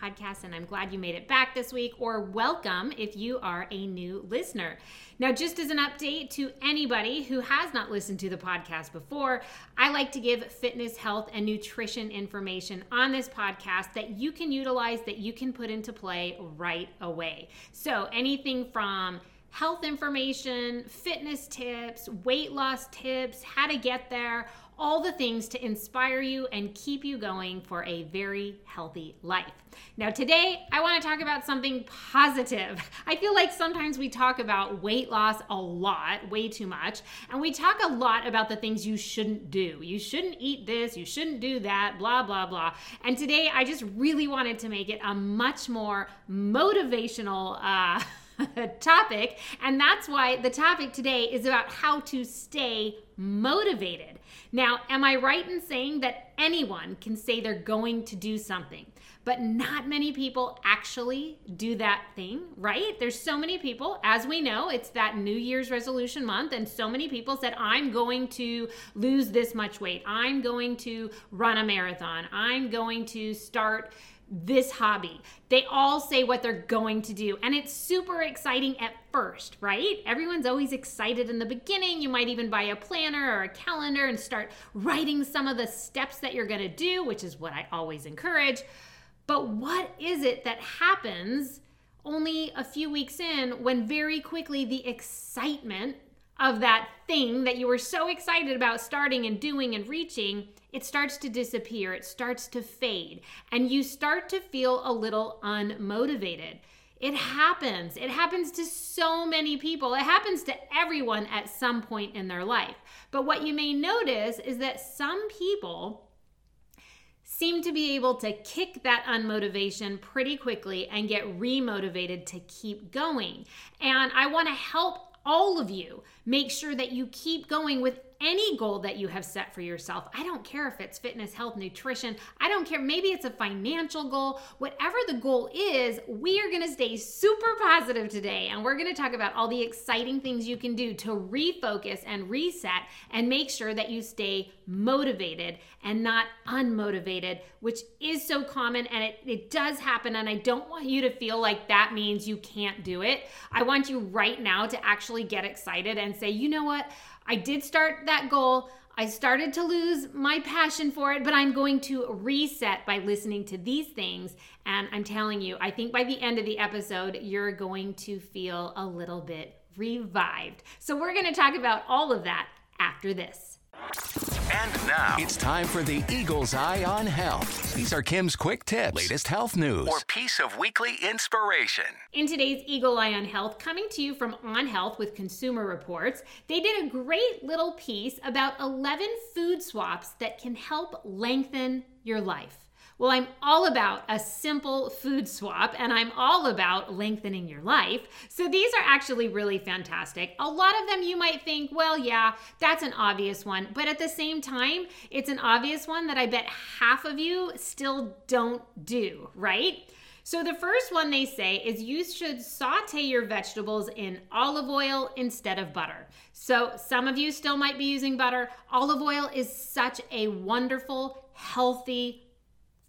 Podcast, and I'm glad you made it back this week, or welcome if you are a new listener. Now, just as an update to anybody who has not listened to the podcast before, I like to give fitness, health, and nutrition information on this podcast that you can utilize, that you can put into play right away. So, anything from health information, fitness tips, weight loss tips, how to get there, all the things to inspire you and keep you going for a very healthy life. Now, today I want to talk about something positive. I feel like sometimes we talk about weight loss a lot, way too much, and we talk a lot about the things you shouldn't do. You shouldn't eat this, you shouldn't do that, blah, blah, blah. And today I just really wanted to make it a much more motivational, uh, topic. And that's why the topic today is about how to stay motivated. Now, am I right in saying that anyone can say they're going to do something? But not many people actually do that thing, right? There's so many people, as we know, it's that New Year's resolution month, and so many people said, I'm going to lose this much weight. I'm going to run a marathon. I'm going to start this hobby. They all say what they're going to do, and it's super exciting at first, right? Everyone's always excited in the beginning. You might even buy a planner or a calendar and start writing some of the steps that you're going to do, which is what I always encourage. But what is it that happens only a few weeks in when very quickly the excitement of that thing that you were so excited about starting and doing and reaching, it starts to disappear, it starts to fade, and you start to feel a little unmotivated. It happens. It happens to so many people. It happens to everyone at some point in their life. But what you may notice is that some people seem to be able to kick that unmotivation pretty quickly and get remotivated to keep going. And I want to help all of you make sure that you keep going with any goal that you have set for yourself. I don't care if it's fitness, health, nutrition. I don't care. Maybe it's a financial goal. Whatever the goal is, we are going to stay super positive today. And we're going to talk about all the exciting things you can do to refocus and reset and make sure that you stay motivated and not unmotivated, which is so common and it, it does happen. And I don't want you to feel like that means you can't do it. I want you right now to actually get excited and say, you know what? I did start that goal. I started to lose my passion for it, but I'm going to reset by listening to these things. And I'm telling you, I think by the end of the episode, you're going to feel a little bit revived. So, we're going to talk about all of that after this. And now it's time for the Eagle's Eye on Health. These are Kim's quick tips, latest health news, or piece of weekly inspiration. In today's Eagle Eye on Health, coming to you from On Health with Consumer Reports, they did a great little piece about 11 food swaps that can help lengthen your life. Well, I'm all about a simple food swap and I'm all about lengthening your life. So these are actually really fantastic. A lot of them you might think, well, yeah, that's an obvious one. But at the same time, it's an obvious one that I bet half of you still don't do, right? So, the first one they say is you should saute your vegetables in olive oil instead of butter. So, some of you still might be using butter. Olive oil is such a wonderful, healthy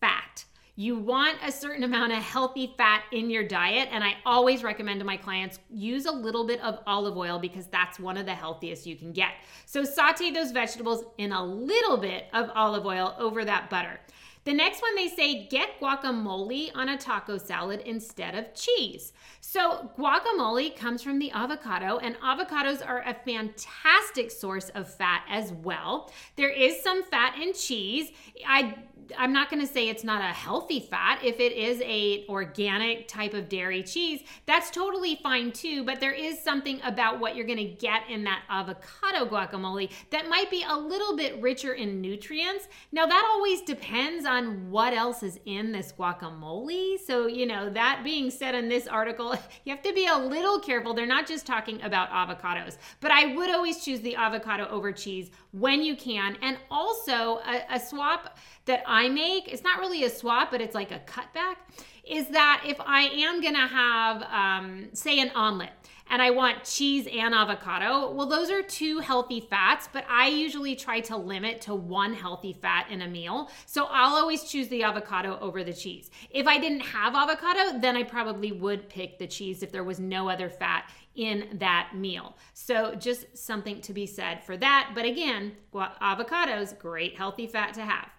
fat. You want a certain amount of healthy fat in your diet. And I always recommend to my clients use a little bit of olive oil because that's one of the healthiest you can get. So saute those vegetables in a little bit of olive oil over that butter. The next one they say get guacamole on a taco salad instead of cheese. So, guacamole comes from the avocado, and avocados are a fantastic source of fat as well. There is some fat in cheese. I I'm not going to say it's not a healthy fat. If it is a organic type of dairy cheese, that's totally fine too, but there is something about what you're going to get in that avocado guacamole that might be a little bit richer in nutrients. Now that always depends on what else is in this guacamole. So, you know, that being said in this article, you have to be a little careful. They're not just talking about avocados, but I would always choose the avocado over cheese when you can. And also a, a swap that I make, it's not really a swap, but it's like a cutback, is that if I am gonna have, um, say, an omelet, and I want cheese and avocado, well, those are two healthy fats, but I usually try to limit to one healthy fat in a meal. So I'll always choose the avocado over the cheese. If I didn't have avocado, then I probably would pick the cheese if there was no other fat in that meal. So just something to be said for that. But again, avocados, great healthy fat to have.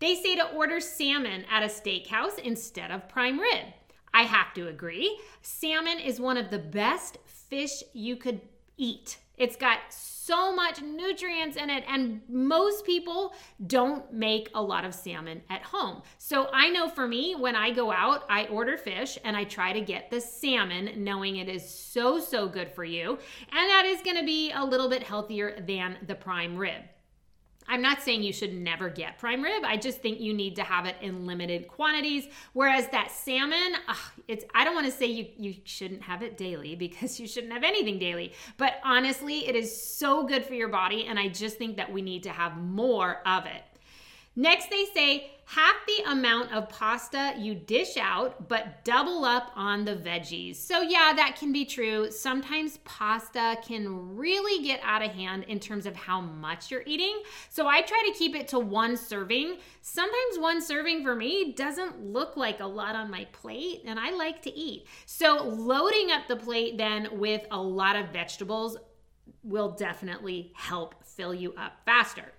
They say to order salmon at a steakhouse instead of prime rib. I have to agree. Salmon is one of the best fish you could eat. It's got so much nutrients in it, and most people don't make a lot of salmon at home. So I know for me, when I go out, I order fish and I try to get the salmon, knowing it is so, so good for you. And that is gonna be a little bit healthier than the prime rib. I'm not saying you should never get prime rib. I just think you need to have it in limited quantities. Whereas that salmon, ugh, it's I don't want to say you you shouldn't have it daily because you shouldn't have anything daily. But honestly, it is so good for your body and I just think that we need to have more of it. Next, they say half the amount of pasta you dish out, but double up on the veggies. So, yeah, that can be true. Sometimes pasta can really get out of hand in terms of how much you're eating. So, I try to keep it to one serving. Sometimes one serving for me doesn't look like a lot on my plate, and I like to eat. So, loading up the plate then with a lot of vegetables will definitely help fill you up faster.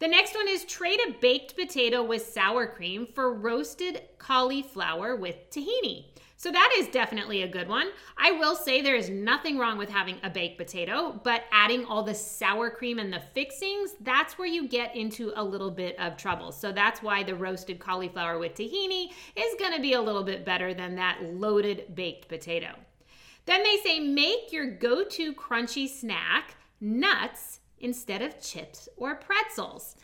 The next one is trade a baked potato with sour cream for roasted cauliflower with tahini. So that is definitely a good one. I will say there is nothing wrong with having a baked potato, but adding all the sour cream and the fixings, that's where you get into a little bit of trouble. So that's why the roasted cauliflower with tahini is going to be a little bit better than that loaded baked potato. Then they say make your go to crunchy snack nuts instead of chips or pretzels.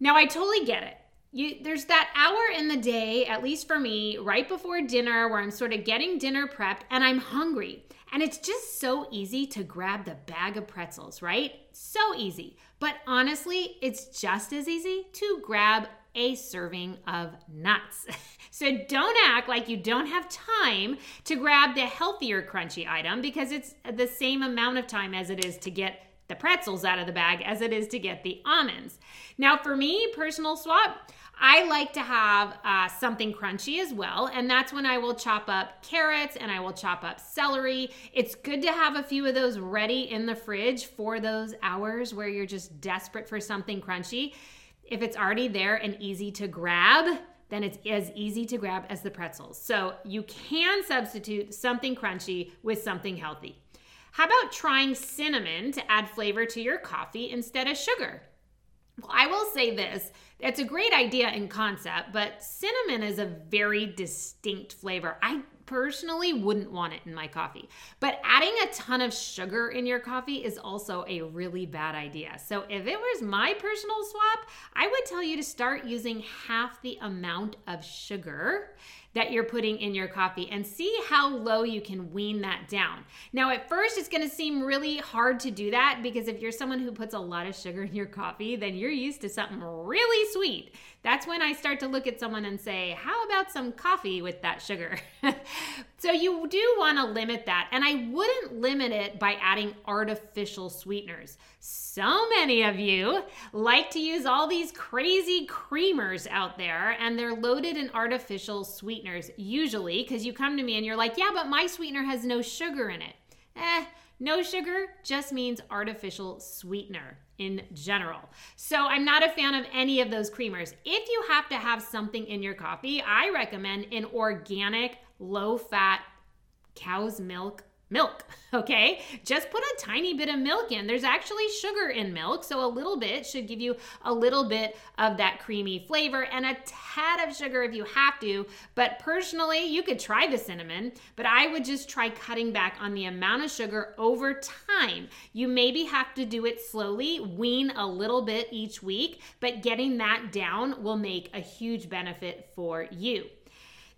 Now, I totally get it. You, there's that hour in the day, at least for me, right before dinner, where I'm sort of getting dinner prepped and I'm hungry. And it's just so easy to grab the bag of pretzels, right? So easy. But honestly, it's just as easy to grab a serving of nuts. so don't act like you don't have time to grab the healthier crunchy item because it's the same amount of time as it is to get the pretzels out of the bag as it is to get the almonds. Now, for me, personal swap, I like to have uh, something crunchy as well, and that's when I will chop up carrots and I will chop up celery. It's good to have a few of those ready in the fridge for those hours where you're just desperate for something crunchy. If it's already there and easy to grab, then it's as easy to grab as the pretzels. So you can substitute something crunchy with something healthy. How about trying cinnamon to add flavor to your coffee instead of sugar? Well, I will say this it's a great idea in concept, but cinnamon is a very distinct flavor. I personally wouldn't want it in my coffee. But adding a ton of sugar in your coffee is also a really bad idea. So if it was my personal swap, I would tell you to start using half the amount of sugar that you're putting in your coffee and see how low you can wean that down. Now, at first, it's gonna seem really hard to do that because if you're someone who puts a lot of sugar in your coffee, then you're used to something really sweet. That's when I start to look at someone and say, How about some coffee with that sugar? so, you do wanna limit that. And I wouldn't limit it by adding artificial sweeteners. So many of you like to use all these crazy creamers out there, and they're loaded in artificial sweeteners, usually, because you come to me and you're like, Yeah, but my sweetener has no sugar in it. Eh, no sugar just means artificial sweetener in general. So I'm not a fan of any of those creamers. If you have to have something in your coffee, I recommend an organic, low fat cow's milk milk, okay? Just put a tiny bit of milk in. There's actually sugar in milk, so a little bit should give you a little bit of that creamy flavor and a tad of sugar if you have to. But personally, you could try the cinnamon, but I would just try cutting back on the amount of sugar over time. You maybe have to do it slowly, wean a little bit each week, but getting that down will make a huge benefit for you.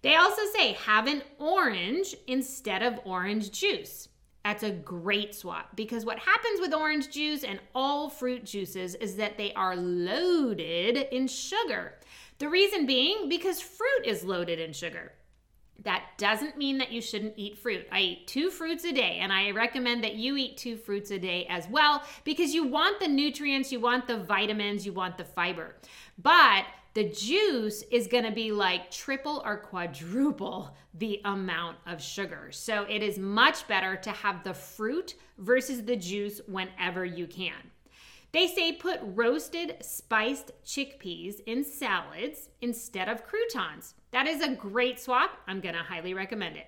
They also say have an orange instead of orange juice. That's a great swap because what happens with orange juice and all fruit juices is that they are loaded in sugar. The reason being because fruit is loaded in sugar. That doesn't mean that you shouldn't eat fruit. I eat two fruits a day, and I recommend that you eat two fruits a day as well because you want the nutrients, you want the vitamins, you want the fiber. But the juice is going to be like triple or quadruple the amount of sugar. So it is much better to have the fruit versus the juice whenever you can. They say put roasted spiced chickpeas in salads instead of croutons. That is a great swap. I'm going to highly recommend it.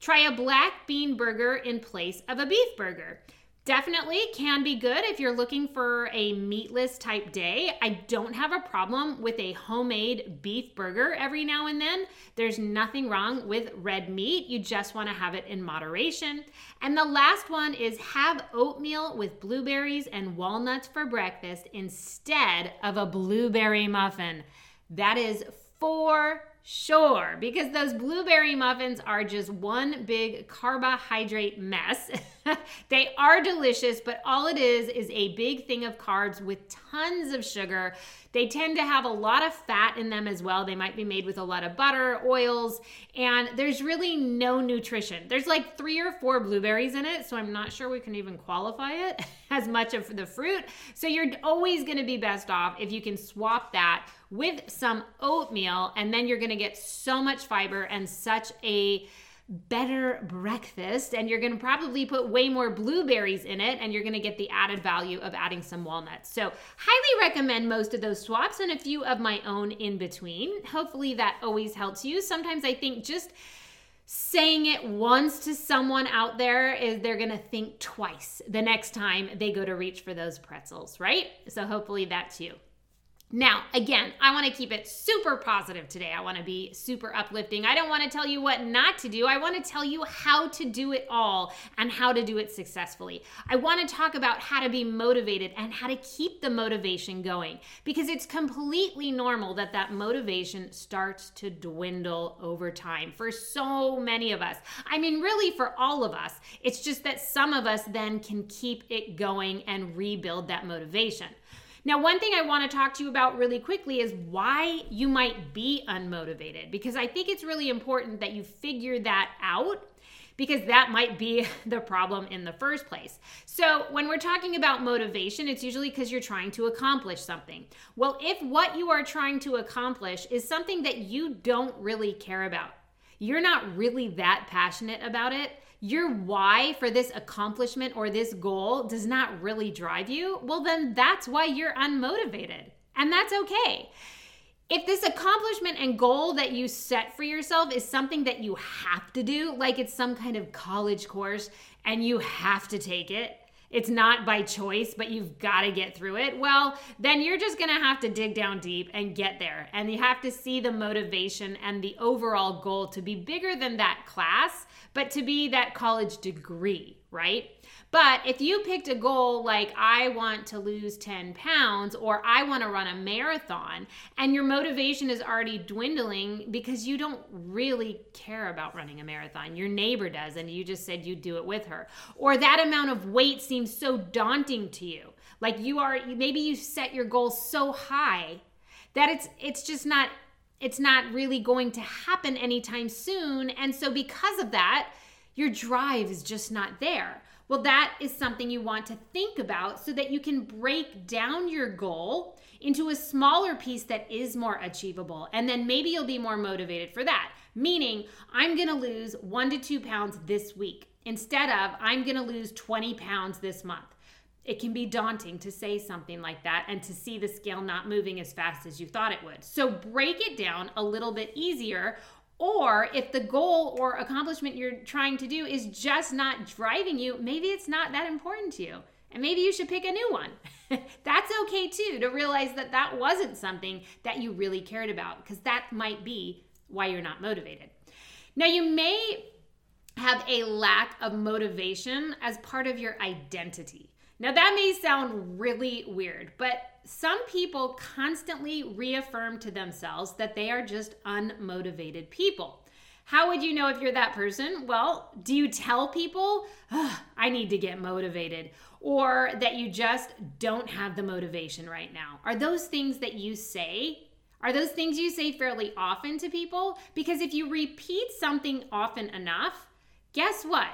Try a black bean burger in place of a beef burger. Definitely can be good if you're looking for a meatless type day. I don't have a problem with a homemade beef burger every now and then. There's nothing wrong with red meat. You just want to have it in moderation. And the last one is have oatmeal with blueberries and walnuts for breakfast instead of a blueberry muffin. That is for Sure, because those blueberry muffins are just one big carbohydrate mess. they are delicious, but all it is is a big thing of carbs with tons of sugar. They tend to have a lot of fat in them as well. They might be made with a lot of butter, oils, and there's really no nutrition. There's like three or four blueberries in it, so I'm not sure we can even qualify it as much of the fruit. So you're always going to be best off if you can swap that with some oatmeal, and then you're gonna get so much fiber and such a better breakfast and you're going to probably put way more blueberries in it and you're going to get the added value of adding some walnuts. So, highly recommend most of those swaps and a few of my own in between. Hopefully that always helps you. Sometimes I think just saying it once to someone out there is they're going to think twice the next time they go to reach for those pretzels, right? So, hopefully that's you. Now, again, I want to keep it super positive today. I want to be super uplifting. I don't want to tell you what not to do. I want to tell you how to do it all and how to do it successfully. I want to talk about how to be motivated and how to keep the motivation going because it's completely normal that that motivation starts to dwindle over time for so many of us. I mean, really, for all of us. It's just that some of us then can keep it going and rebuild that motivation. Now, one thing I want to talk to you about really quickly is why you might be unmotivated, because I think it's really important that you figure that out because that might be the problem in the first place. So, when we're talking about motivation, it's usually because you're trying to accomplish something. Well, if what you are trying to accomplish is something that you don't really care about, you're not really that passionate about it, your why for this accomplishment or this goal does not really drive you, well, then that's why you're unmotivated. And that's okay. If this accomplishment and goal that you set for yourself is something that you have to do, like it's some kind of college course and you have to take it, it's not by choice, but you've got to get through it, well, then you're just going to have to dig down deep and get there. And you have to see the motivation and the overall goal to be bigger than that class, but to be that college degree, right? But if you picked a goal like, I want to lose 10 pounds or I want to run a marathon, and your motivation is already dwindling because you don't really care about running a marathon, your neighbor does, and you just said you'd do it with her, or that amount of weight seems so daunting to you, like you are, maybe you set your goal so high that it's it's just not it's not really going to happen anytime soon and so because of that your drive is just not there well, that is something you want to think about so that you can break down your goal into a smaller piece that is more achievable. And then maybe you'll be more motivated for that. Meaning, I'm gonna lose one to two pounds this week instead of I'm gonna lose 20 pounds this month. It can be daunting to say something like that and to see the scale not moving as fast as you thought it would. So break it down a little bit easier Or if the goal or accomplishment you're trying to do is just not driving you, maybe it's not that important to you. And maybe you should pick a new one. That's okay too, to realize that that wasn't something that you really cared about, because that might be why you're not motivated. Now, you may have a lack of motivation as part of your identity. Now, that may sound really weird, but some people constantly reaffirm to themselves that they are just unmotivated people. How would you know if you're that person? Well, do you tell people, I need to get motivated? Or that you just don't have the motivation right now? Are those things that you say? Are those things you say fairly often to people? Because if you repeat something often enough, guess what?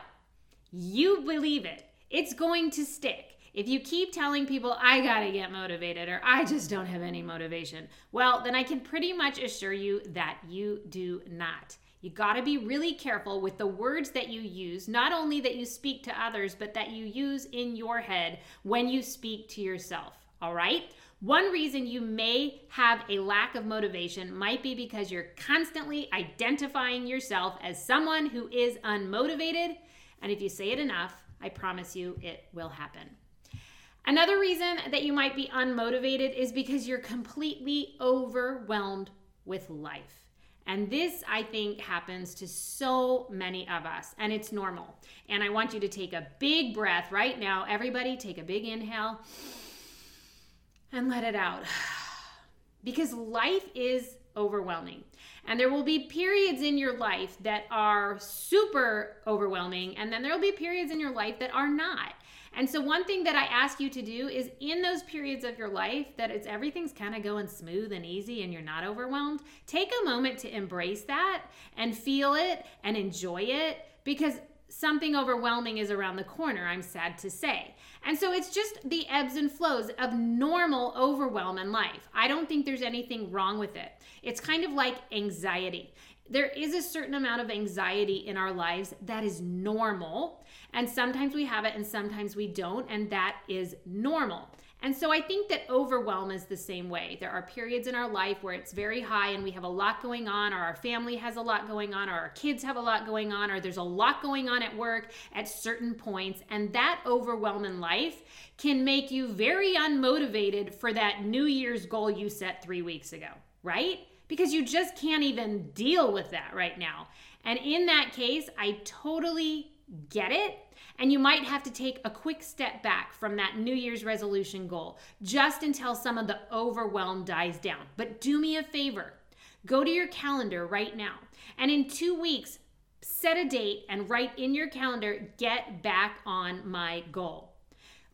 You believe it. It's going to stick. If you keep telling people, I gotta get motivated or I just don't have any motivation, well, then I can pretty much assure you that you do not. You gotta be really careful with the words that you use, not only that you speak to others, but that you use in your head when you speak to yourself, all right? One reason you may have a lack of motivation might be because you're constantly identifying yourself as someone who is unmotivated. And if you say it enough, I promise you it will happen. Another reason that you might be unmotivated is because you're completely overwhelmed with life. And this, I think, happens to so many of us, and it's normal. And I want you to take a big breath right now. Everybody, take a big inhale and let it out. Because life is overwhelming. And there will be periods in your life that are super overwhelming, and then there will be periods in your life that are not. And so one thing that I ask you to do is in those periods of your life that it's everything's kind of going smooth and easy and you're not overwhelmed, take a moment to embrace that and feel it and enjoy it because something overwhelming is around the corner, I'm sad to say. And so it's just the ebbs and flows of normal overwhelm in life. I don't think there's anything wrong with it. It's kind of like anxiety. There is a certain amount of anxiety in our lives that is normal. And sometimes we have it and sometimes we don't. And that is normal. And so I think that overwhelm is the same way. There are periods in our life where it's very high and we have a lot going on, or our family has a lot going on, or our kids have a lot going on, or there's a lot going on at work at certain points. And that overwhelm in life can make you very unmotivated for that New Year's goal you set three weeks ago, right? Because you just can't even deal with that right now. And in that case, I totally get it and you might have to take a quick step back from that New Year's resolution goal just until some of the overwhelm dies down. But do me a favor go to your calendar right now. And in two weeks, set a date and write in your calendar, get back on my goal.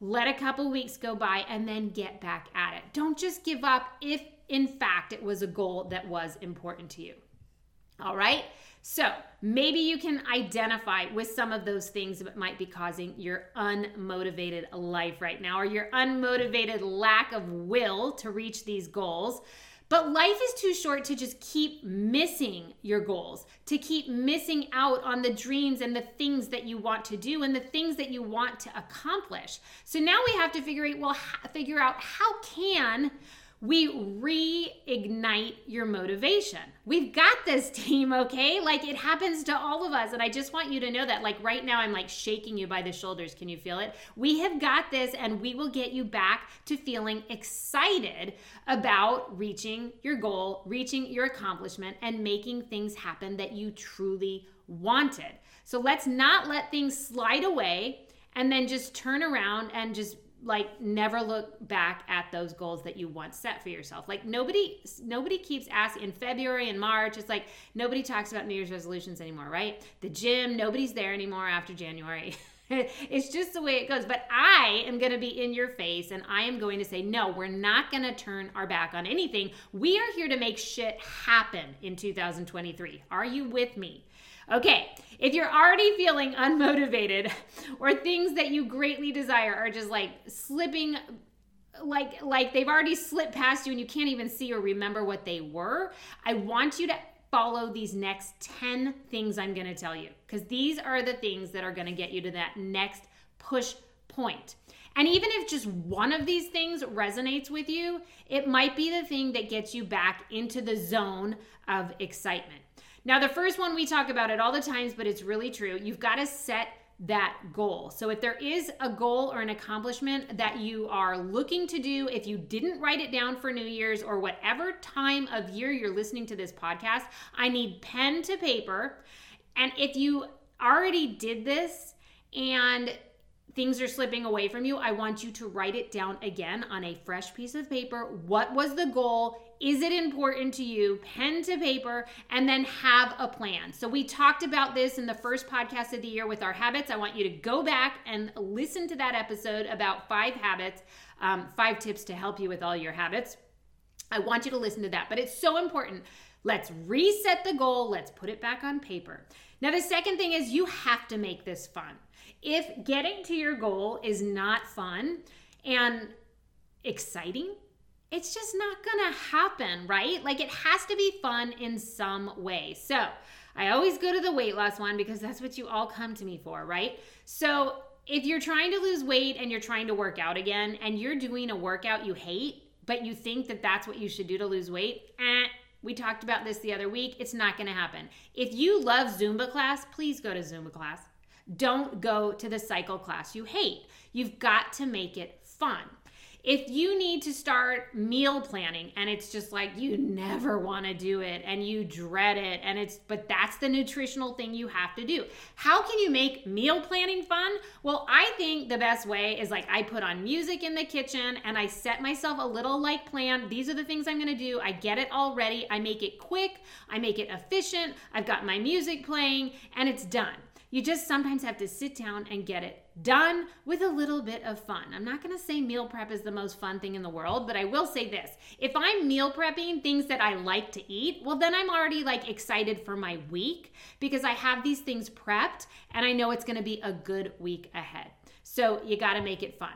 Let a couple weeks go by and then get back at it. Don't just give up if, in fact, it was a goal that was important to you. All right? So maybe you can identify with some of those things that might be causing your unmotivated life right now or your unmotivated lack of will to reach these goals. But life is too short to just keep missing your goals, to keep missing out on the dreams and the things that you want to do and the things that you want to accomplish. So now we have to figure out well figure out how can we reignite your motivation. We've got this team, okay? Like it happens to all of us. And I just want you to know that, like right now, I'm like shaking you by the shoulders. Can you feel it? We have got this, and we will get you back to feeling excited about reaching your goal, reaching your accomplishment, and making things happen that you truly wanted. So let's not let things slide away and then just turn around and just like never look back at those goals that you once set for yourself. Like nobody nobody keeps asking in february and march it's like nobody talks about new year's resolutions anymore right? The gym nobody's there anymore after january. It's just the way it goes. But i am going to be in your face and i am going to say no we're not going to turn our back on anything. We are here to make shit happen in 2023 are you with me? Okay, if you're already feeling unmotivated or things that you greatly desire are just like slipping like like they've already slipped past you and you can't even see or remember what they were, I want you to follow these next 10 things I'm going to tell you because these are the things that are going to get you to that next push point. And even if just one of these things resonates with you, it might be the thing that gets you back into the zone of excitement. Now, the first one we talk about it all the times, but it's really true. You've got to set that goal. So if there is a goal or an accomplishment that you are looking to do, if you didn't write it down for New Year's or whatever time of year you're listening to this podcast, I need pen to paper. And if you already did this and things are slipping away from you, I want you to write it down again on a fresh piece of paper. What was the goal? Is it important to you? Pen to paper, and then have a plan. So, we talked about this in the first podcast of the year with our habits. I want you to go back and listen to that episode about five habits, um, five tips to help you with all your habits. I want you to listen to that, but it's so important. Let's reset the goal, let's put it back on paper. Now, the second thing is you have to make this fun if getting to your goal is not fun and exciting, it's just not gonna happen, right? Like it has to be fun in some way. So I always go to the weight loss one because that's what you all come to me for, right? So if you're trying to lose weight and you're trying to work out again and you're doing a workout you hate, but you think that that's what you should do to lose weight, eh, we talked about this the other week. It's not to happen. If you love Zumba class, please go to Zumba class. Don't go to the cycle class you hate. You've got to make it fun. If you need to start meal planning and it's just like you never want to do it and you dread it and it's but that's the nutritional thing you have to do. How can you make meal planning fun? Well, I think the best way is like I put on music in the kitchen and I set myself a little like plan. These are the things I'm going to do. I get it all ready. I make it quick, I make it efficient. I've got my music playing and it's done. You just sometimes have to sit down and get it done with a little bit of fun. I'm not to say meal prep is the most fun thing in the world, but I will say this. If I'm meal prepping things that I like to eat, well, then I'm already like excited for my week because I have these things prepped and I know it's to be a good week ahead. So you got to make it fun.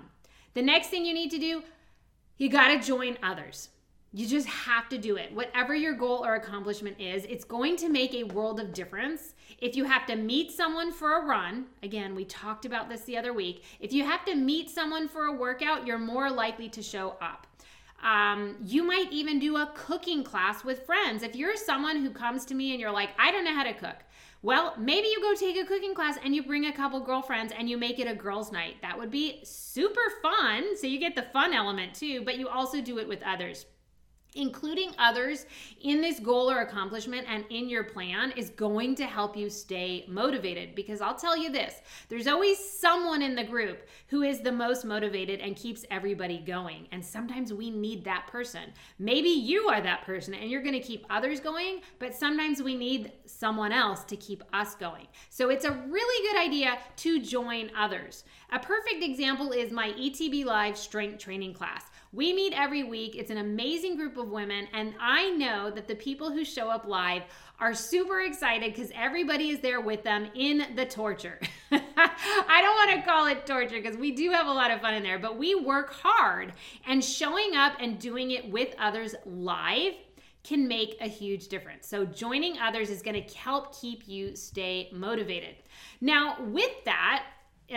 The next thing you need to do, you got to join others. You just have to do it. Whatever your goal or accomplishment is, it's going to make a world of difference. If you have to meet someone for a run, again, we talked about this the other week. If you have to meet someone for a workout, you're more likely to show up. Um, you might even do a cooking class with friends. If you're someone who comes to me and you're like, I don't know how to cook, well, maybe you go take a cooking class and you bring a couple girlfriends and you make it a girls' night. That would be super fun. So you get the fun element too, but you also do it with others including others in this goal or accomplishment and in your plan is going to help you stay motivated. Because I'll tell you this there's always someone in the group who is the most motivated and keeps everybody going. And sometimes we need that person. Maybe you are that person and you're going to keep others going but sometimes we need someone else to keep us going. So it's a really good idea to join others. A perfect example is my ETB live strength training class. We meet every week. It's an amazing group of women, and I know that the people who show up live are super excited because everybody is there with them in the torture. I don't want to call it torture because we do have a lot of fun in there, but we work hard, and showing up and doing it with others live can make a huge difference. So, joining others is going to help keep you stay motivated. Now, with that,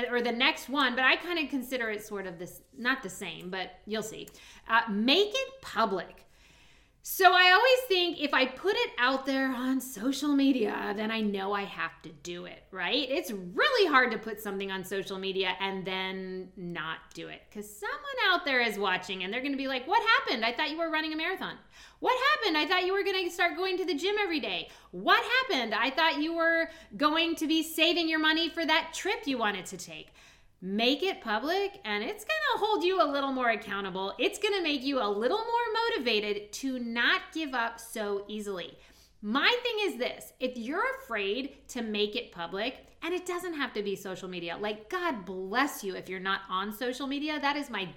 or the next one, but I kind of consider it sort of this, not the same, but you'll see. Uh, make it public. So I always think if I put it out there on social media, then I know I have to do it, right? It's really hard to put something on social media and then not do it because someone out there is watching and they're going to be like, What happened? I thought you were running a marathon. What happened? I thought you were going to start going to the gym every day. What happened? I thought you were going to be saving your money for that trip you wanted to take make it public and it's going to hold you a little more accountable. It's going to make you a little more motivated to not give up so easily. My thing is this if you're afraid to make it public, and it doesn't have to be social media, like God bless you if you're not on social media. That is my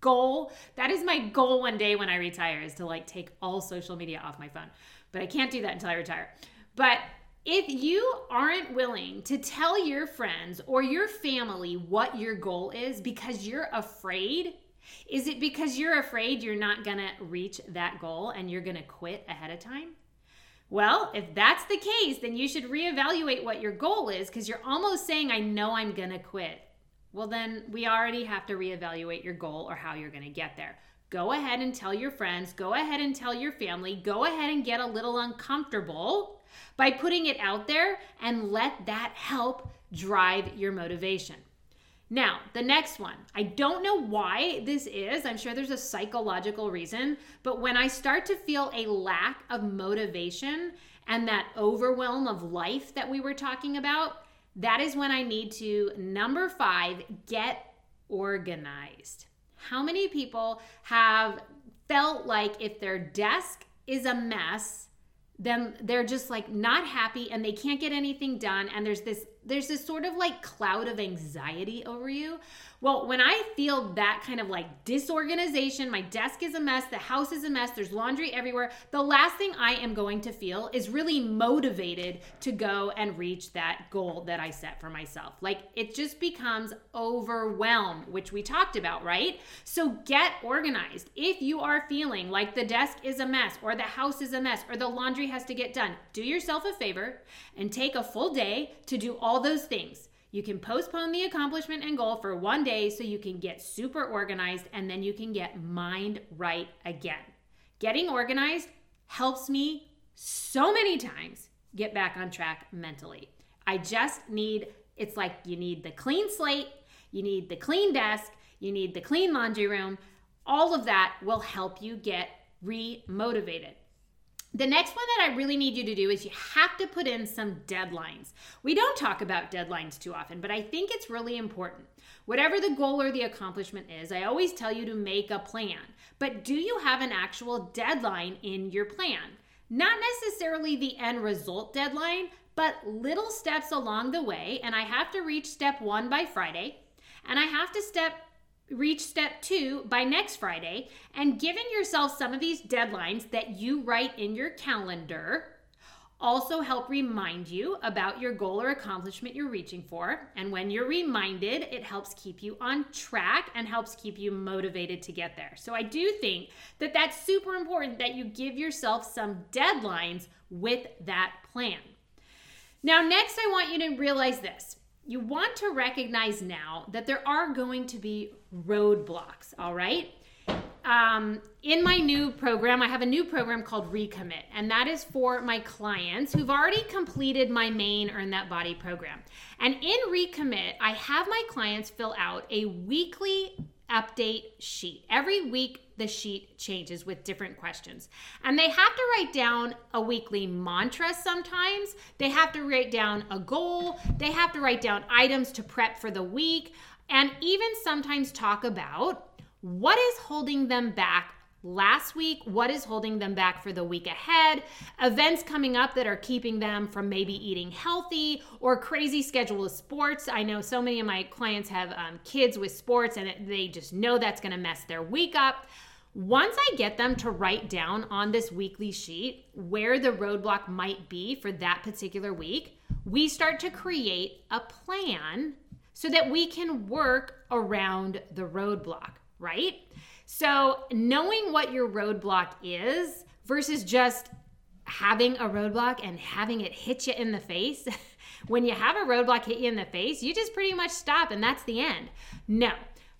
goal. That is my goal one day when I retire is to like take all social media off my phone. But I can't do that until I retire. But if you aren't willing to tell your friends or your family what your goal is because you're afraid, is it because you're afraid you're not to reach that goal and you're to quit ahead of time? Well, if that's the case, then you should reevaluate what your goal is because you're almost saying, I know I'm to quit. Well, then we already have to reevaluate your goal or how you're to get there. Go ahead and tell your friends, go ahead and tell your family, go ahead and get a little uncomfortable by putting it out there and let that help drive your motivation. Now, the next one. I don't know why this is. I'm sure there's a psychological reason, but when I start to feel a lack of motivation and that overwhelm of life that we were talking about, that is when I need to, number five, get organized. How many people have felt like if their desk is a mess, then they're just like not happy and they can't get anything done and there's this there's this sort of like cloud of anxiety over you. Well, when I feel that kind of like disorganization, my desk is a mess, the house is a mess, there's laundry everywhere, the last thing I am going to feel is really motivated to go and reach that goal that I set for myself. Like it just becomes overwhelmed, which we talked about, right? So get organized. If you are feeling like the desk is a mess or the house is a mess or the laundry has to get done, do yourself a favor and take a full day to do all those things. You can postpone the accomplishment and goal for one day so you can get super organized and then you can get mind right again. Getting organized helps me so many times get back on track mentally. I just need, it's like you need the clean slate, you need the clean desk, you need the clean laundry room. All of that will help you get re motivated. The next one that I really need you to do is you have to put in some deadlines. We don't talk about deadlines too often, but I think it's really important. Whatever the goal or the accomplishment is, I always tell you to make a plan. But do you have an actual deadline in your plan? Not necessarily the end result deadline, but little steps along the way. And I have to reach step one by Friday, and I have to step reach step two by next Friday and giving yourself some of these deadlines that you write in your calendar also help remind you about your goal or accomplishment you're reaching for. And when you're reminded, it helps keep you on track and helps keep you motivated to get there. So I do think that that's super important that you give yourself some deadlines with that plan. Now, next, I want you to realize this you want to recognize now that there are going to be roadblocks, all right? Um, in my new program, I have a new program called Recommit, and that is for my clients who've already completed my main Earn That Body program. And in Recommit, I have my clients fill out a weekly update sheet. Every week, the sheet changes with different questions. And they have to write down a weekly mantra sometimes. They have to write down a goal. They have to write down items to prep for the week. And even sometimes talk about what is holding them back last week, what is holding them back for the week ahead, events coming up that are keeping them from maybe eating healthy, or crazy schedule of sports. I know so many of my clients have um, kids with sports and they just know that's going to mess their week up. Once I get them to write down on this weekly sheet where the roadblock might be for that particular week, we start to create a plan so that we can work around the roadblock, right? So, knowing what your roadblock is versus just having a roadblock and having it hit you in the face. when you have a roadblock hit you in the face, you just pretty much stop and that's the end. No.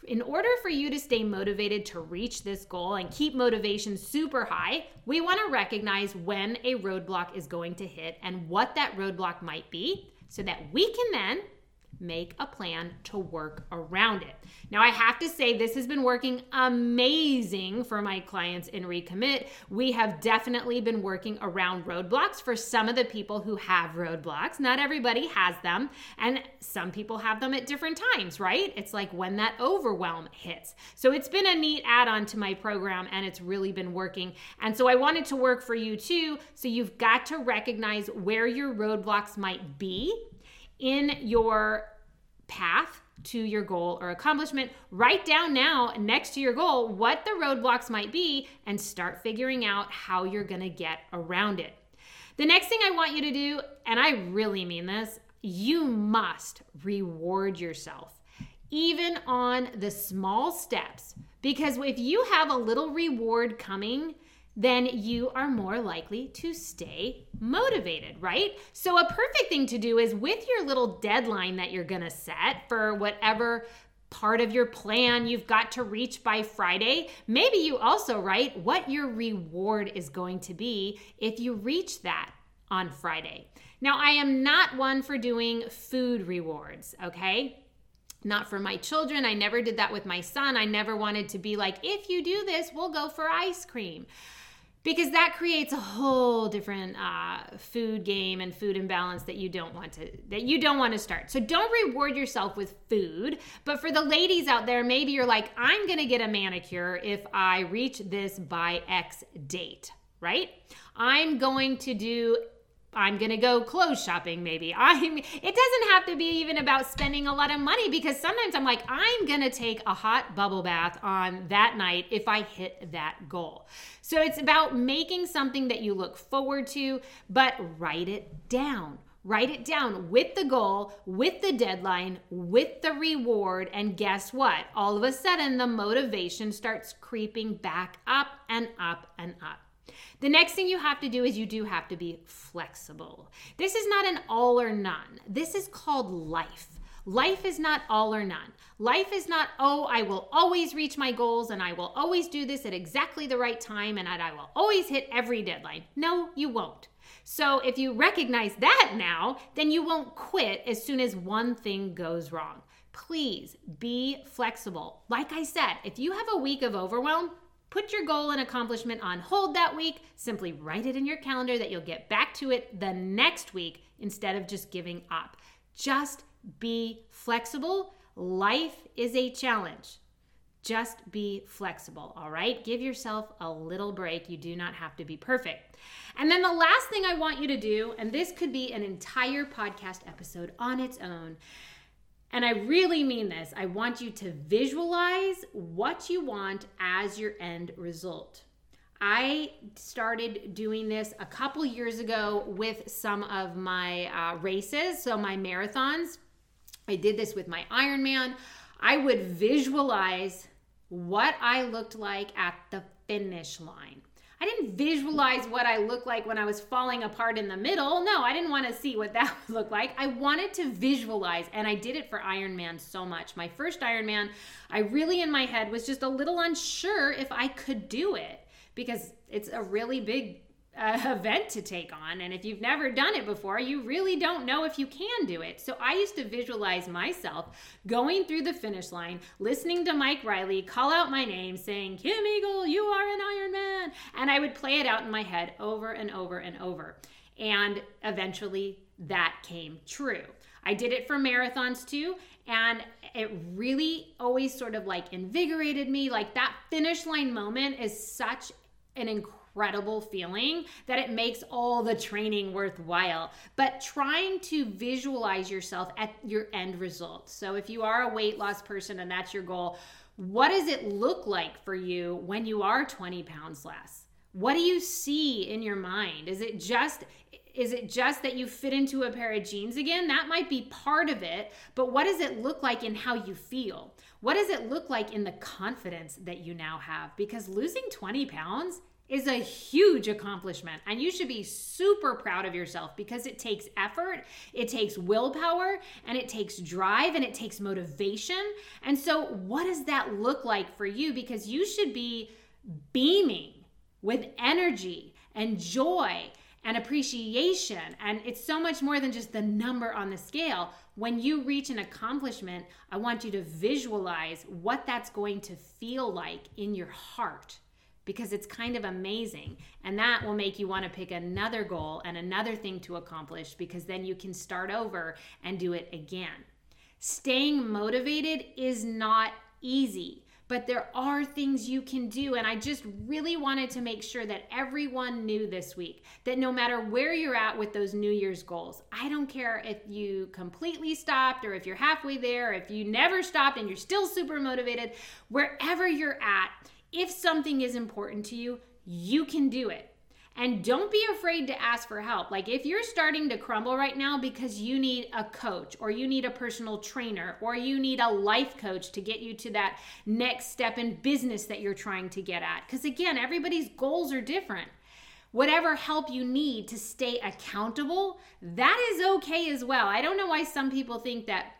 In order for you to stay motivated to reach this goal and keep motivation super high, we want to recognize when a roadblock is going to hit and what that roadblock might be so that we can then make a plan to work around it. Now, I have to say, this has been working amazing for my clients in Recommit. We have definitely been working around roadblocks for some of the people who have roadblocks. Not everybody has them, and some people have them at different times, right? It's like when that overwhelm hits. So, it's been a neat add on to my program, and it's really been working. And so, I wanted to work for you too. So, you've got to recognize where your roadblocks might be in your path to your goal or accomplishment. Write down now next to your goal what the roadblocks might be and start figuring out how you're going to get around it. The next thing I want you to do, and I really mean this, you must reward yourself, even on the small steps. Because if you have a little reward coming, then you are more likely to stay motivated, right? So, a perfect thing to do is with your little deadline that you're gonna set for whatever part of your plan you've got to reach by Friday, maybe you also write what your reward is going to be if you reach that on Friday. Now, I am not one for doing food rewards, okay? Not for my children. I never did that with my son. I never wanted to be like, if you do this, we'll go for ice cream because that creates a whole different uh, food game and food imbalance that you don't want to that you don't want to start. So don't reward yourself with food but for the ladies out there maybe you're like i'm gonna get a manicure if i reach this by x date right? I'm going to do I'm going to go clothes shopping maybe. I'm it doesn't have to be even about spending a lot of money because sometimes I'm like I'm going to take a hot bubble bath on that night if I hit that goal. So it's about making something that you look forward to but write it down. Write it down with the goal, with the deadline, with the reward, and guess what? All of a sudden, the motivation starts creeping back up and up and up. The next thing you have to do is you do have to be flexible. This is not an all or none. This is called life. Life is not all or none. Life is not, oh, I will always reach my goals and I will always do this at exactly the right time and I will always hit every deadline. No, you won't. So if you recognize that now, then you won't quit as soon as one thing goes wrong. Please be flexible. Like I said, if you have a week of overwhelm, Put your goal and accomplishment on hold that week. Simply write it in your calendar that you'll get back to it the next week instead of just giving up. Just be flexible. Life is a challenge. Just be flexible, all right? Give yourself a little break. You do not have to be perfect. And then the last thing I want you to do, and this could be an entire podcast episode on its own, and I really mean this. I want you to visualize what you want as your end result. I started doing this a couple years ago with some of my uh, races, so my marathons. I did this with my Ironman. I would visualize what I looked like at the finish line. I didn't visualize what I looked like when I was falling apart in the middle. No, I didn't want to see what that would look like. I wanted to visualize, and I did it for Ironman so much. My first Ironman, I really in my head was just a little unsure if I could do it because it's a really big uh, event to take on. And if you've never done it before, you really don't know if you can do it. So I used to visualize myself going through the finish line, listening to Mike Reilly call out my name, saying, Kim Eagle, you are an Iron Man. And I would play it out in my head over and over and over. And eventually that came true. I did it for marathons too. And it really always sort of like invigorated me. Like that finish line moment is such an incredible incredible feeling that it makes all the training worthwhile. But trying to visualize yourself at your end result. So if you are a weight loss person and that's your goal, what does it look like for you when you are 20 pounds less? What do you see in your mind? Is it just is it just that you fit into a pair of jeans again? That might be part of it, but what does it look like in how you feel? What does it look like in the confidence that you now have? Because losing 20 pounds is a huge accomplishment. And you should be super proud of yourself because it takes effort, it takes willpower, and it takes drive and it takes motivation. And so, what does that look like for you? Because you should be beaming with energy and joy and appreciation. And it's so much more than just the number on the scale. When you reach an accomplishment, I want you to visualize what that's going to feel like in your heart because it's kind of amazing. And that will make you want to pick another goal and another thing to accomplish because then you can start over and do it again. Staying motivated is not easy, but there are things you can do. And I just really wanted to make sure that everyone knew this week that no matter where you're at with those New Year's goals, I don't care if you completely stopped or if you're halfway there, if you never stopped and you're still super motivated, wherever you're at, if something is important to you, you can do it. And don't be afraid to ask for help. Like if you're starting to crumble right now because you need a coach or you need a personal trainer or you need a life coach to get you to that next step in business that you're trying to get at. Because again, everybody's goals are different. Whatever help you need to stay accountable, that is okay as well. I don't know why some people think that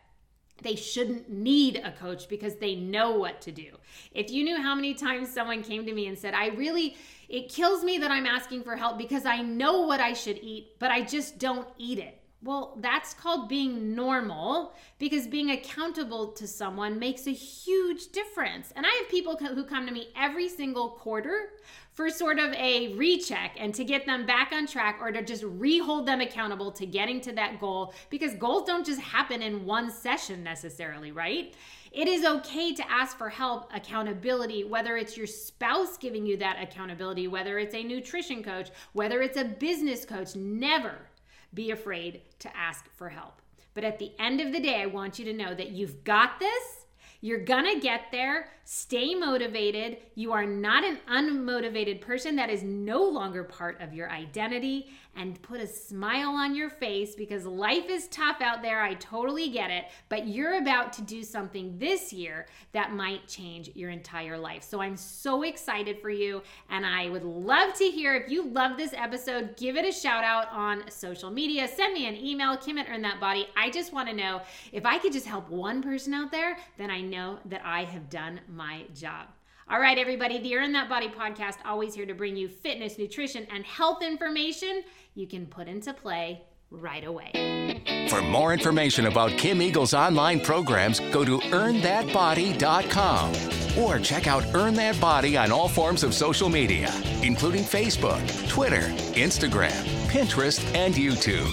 they shouldn't need a coach because they know what to do. If you knew how many times someone came to me and said, I really, it kills me that I'm asking for help because I know what I should eat, but I just don't eat it. Well, that's called being normal because being accountable to someone makes a huge difference. And I have people who come to me every single quarter for sort of a recheck and to get them back on track or to just rehold them accountable to getting to that goal because goals don't just happen in one session necessarily, right? It is okay to ask for help, accountability, whether it's your spouse giving you that accountability, whether it's a nutrition coach, whether it's a business coach. Never be afraid to ask for help. But at the end of the day, I want you to know that you've got this. You're gonna get there. Stay motivated. You are not an unmotivated person. That is no longer part of your identity. And put a smile on your face because life is tough out there. I totally get it. But you're about to do something this year that might change your entire life. So I'm so excited for you. And I would love to hear if you love this episode, give it a shout out on social media. Send me an email, Kim at Earn That Body. I just want to know if I could just help one person out there, then I know that I have done my job. All right, everybody, the Earn That Body podcast, always here to bring you fitness, nutrition, and health information you can put into play right away. For more information about Kim Eagle's online programs, go to earnthatbody.com or check out Earn That Body on all forms of social media, including Facebook, Twitter, Instagram, Pinterest, and YouTube.